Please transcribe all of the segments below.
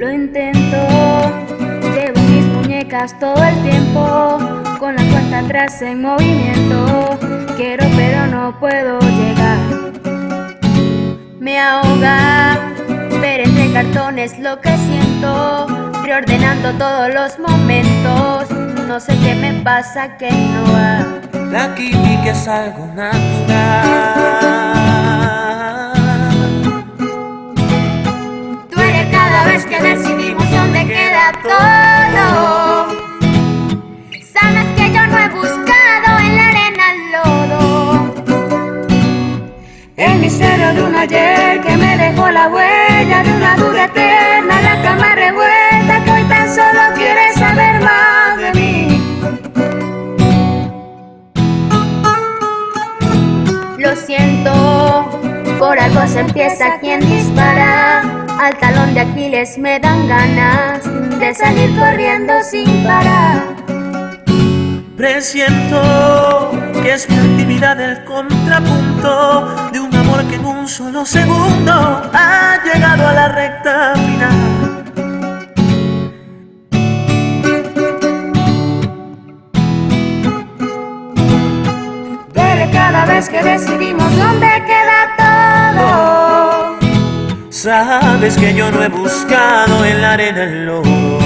Lo intento, llevo mis muñecas todo el tiempo, con la cuenta atrás en movimiento. Quiero pero no puedo llegar. Me ahoga, ver entre cartones lo que siento, reordenando todos los momentos. No sé qué me pasa que no va. La química es algo natural. Todo. Sabes que yo no he buscado en la arena el lodo. El misterio de un ayer que me dejó la huella de una duda eterna, la cama revuelta que hoy tan solo quiere saber más de mí. Lo siento, por algo se empieza quien dispara. Al talón de Aquiles me dan ganas de salir corriendo sin parar. Presiento que es mi actividad el contrapunto de un amor que en un solo segundo ha llegado a la recta final. Cada vez que decidimos dónde queda todo. Sabes que yo no he buscado en la arena el lodo.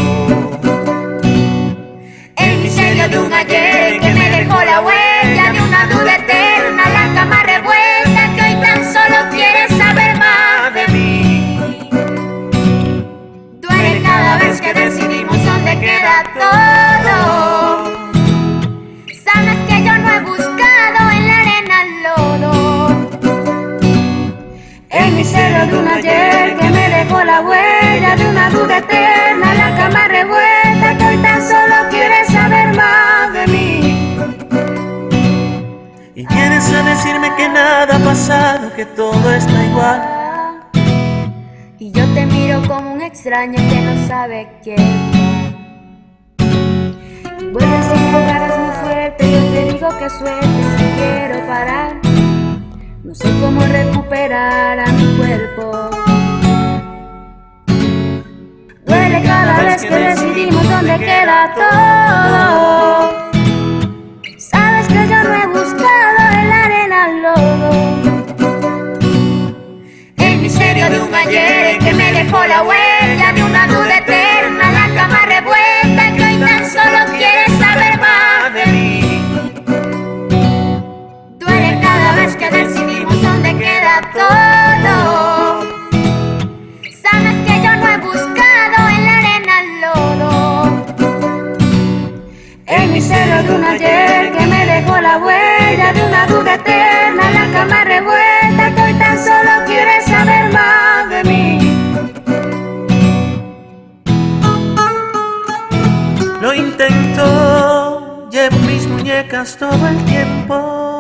Vienes a decirme que nada ha pasado, que todo está igual. Y yo te miro como un extraño que no sabe quién. Y vuelves a jugadas muy fuerte, yo te digo que sueltes, no quiero parar. No sé cómo recuperar a mi cuerpo. Duele cada vez que decidimos dónde queda todo. La huella de una duda eterna, la cama revuelta que hoy tan solo quiere saber más de mí. Duele cada vez que decidimos dónde queda todo. Sabes que yo no he buscado en la arena el lodo. El misterio de un llegas todo el tiempo.